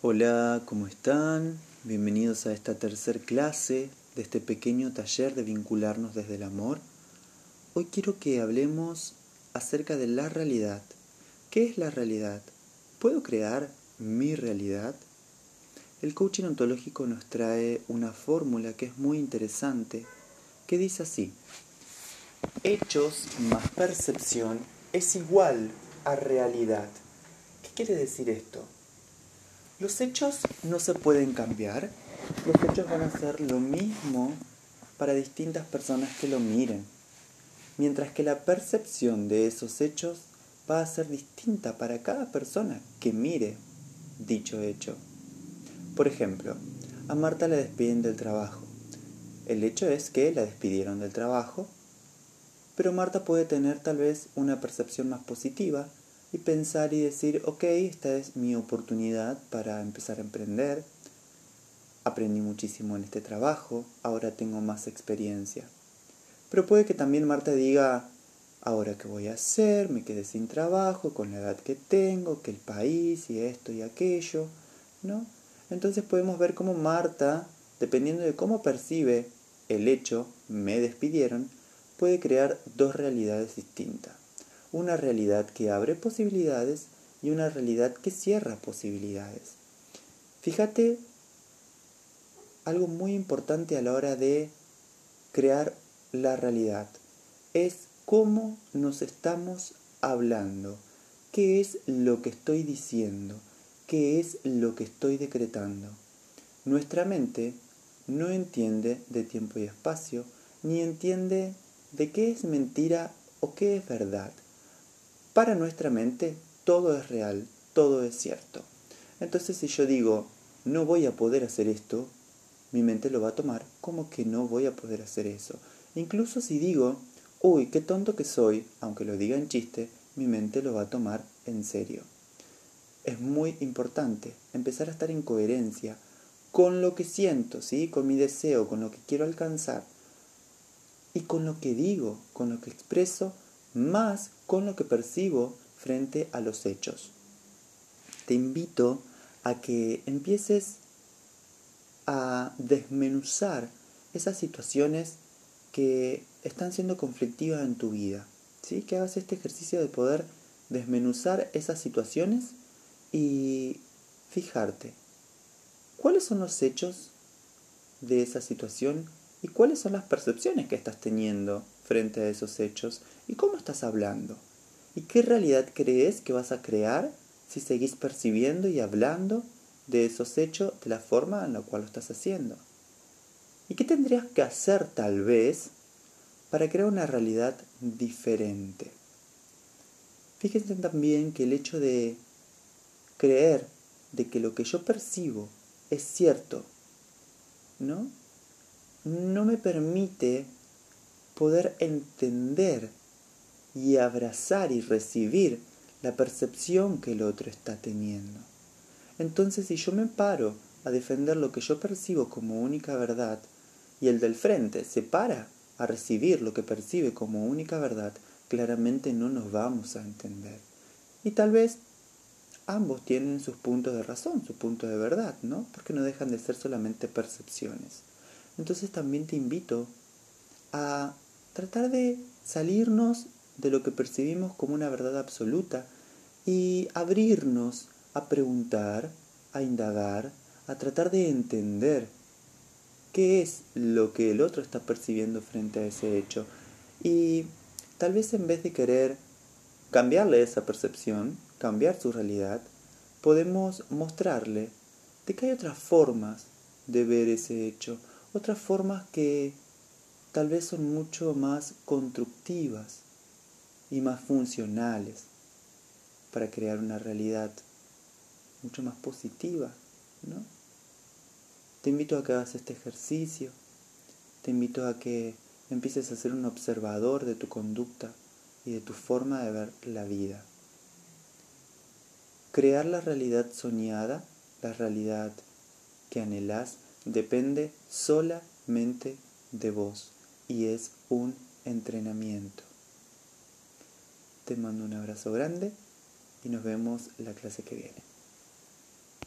Hola, ¿cómo están? Bienvenidos a esta tercer clase de este pequeño taller de vincularnos desde el amor. Hoy quiero que hablemos acerca de la realidad. ¿Qué es la realidad? ¿Puedo crear mi realidad? El coaching ontológico nos trae una fórmula que es muy interesante, que dice así. Hechos más percepción es igual a realidad. ¿Qué quiere decir esto? Los hechos no se pueden cambiar. Los hechos van a ser lo mismo para distintas personas que lo miren. Mientras que la percepción de esos hechos va a ser distinta para cada persona que mire dicho hecho. Por ejemplo, a Marta le despiden del trabajo. El hecho es que la despidieron del trabajo, pero Marta puede tener tal vez una percepción más positiva y pensar y decir, ok, esta es mi oportunidad para empezar a emprender, aprendí muchísimo en este trabajo, ahora tengo más experiencia. Pero puede que también Marta diga, ahora qué voy a hacer, me quedé sin trabajo, con la edad que tengo, que el país y esto y aquello, ¿no? Entonces podemos ver cómo Marta, dependiendo de cómo percibe el hecho, me despidieron, puede crear dos realidades distintas una realidad que abre posibilidades y una realidad que cierra posibilidades. Fíjate algo muy importante a la hora de crear la realidad. Es cómo nos estamos hablando, qué es lo que estoy diciendo, qué es lo que estoy decretando. Nuestra mente no entiende de tiempo y espacio, ni entiende de qué es mentira o qué es verdad. Para nuestra mente todo es real, todo es cierto. Entonces si yo digo, no voy a poder hacer esto, mi mente lo va a tomar como que no voy a poder hacer eso. Incluso si digo, uy, qué tonto que soy, aunque lo diga en chiste, mi mente lo va a tomar en serio. Es muy importante empezar a estar en coherencia con lo que siento, ¿sí? con mi deseo, con lo que quiero alcanzar y con lo que digo, con lo que expreso más con lo que percibo frente a los hechos. Te invito a que empieces a desmenuzar esas situaciones que están siendo conflictivas en tu vida. ¿sí? Que hagas este ejercicio de poder desmenuzar esas situaciones y fijarte cuáles son los hechos de esa situación y cuáles son las percepciones que estás teniendo frente a esos hechos y cómo estás hablando. ¿Y qué realidad crees que vas a crear si seguís percibiendo y hablando de esos hechos de la forma en la cual lo estás haciendo? ¿Y qué tendrías que hacer tal vez para crear una realidad diferente? Fíjense también que el hecho de creer de que lo que yo percibo es cierto, ¿no? No me permite poder entender y abrazar y recibir la percepción que el otro está teniendo. Entonces si yo me paro a defender lo que yo percibo como única verdad y el del frente se para a recibir lo que percibe como única verdad, claramente no nos vamos a entender. Y tal vez ambos tienen sus puntos de razón, su punto de verdad, ¿no? Porque no dejan de ser solamente percepciones. Entonces también te invito a tratar de salirnos de lo que percibimos como una verdad absoluta y abrirnos a preguntar, a indagar, a tratar de entender qué es lo que el otro está percibiendo frente a ese hecho. Y tal vez en vez de querer cambiarle esa percepción, cambiar su realidad, podemos mostrarle que hay otras formas de ver ese hecho, otras formas que tal vez son mucho más constructivas y más funcionales para crear una realidad mucho más positiva, ¿no? Te invito a que hagas este ejercicio, te invito a que empieces a ser un observador de tu conducta y de tu forma de ver la vida. Crear la realidad soñada, la realidad que anhelas, depende solamente de vos y es un entrenamiento. Te mando un abrazo grande y nos vemos la clase que viene.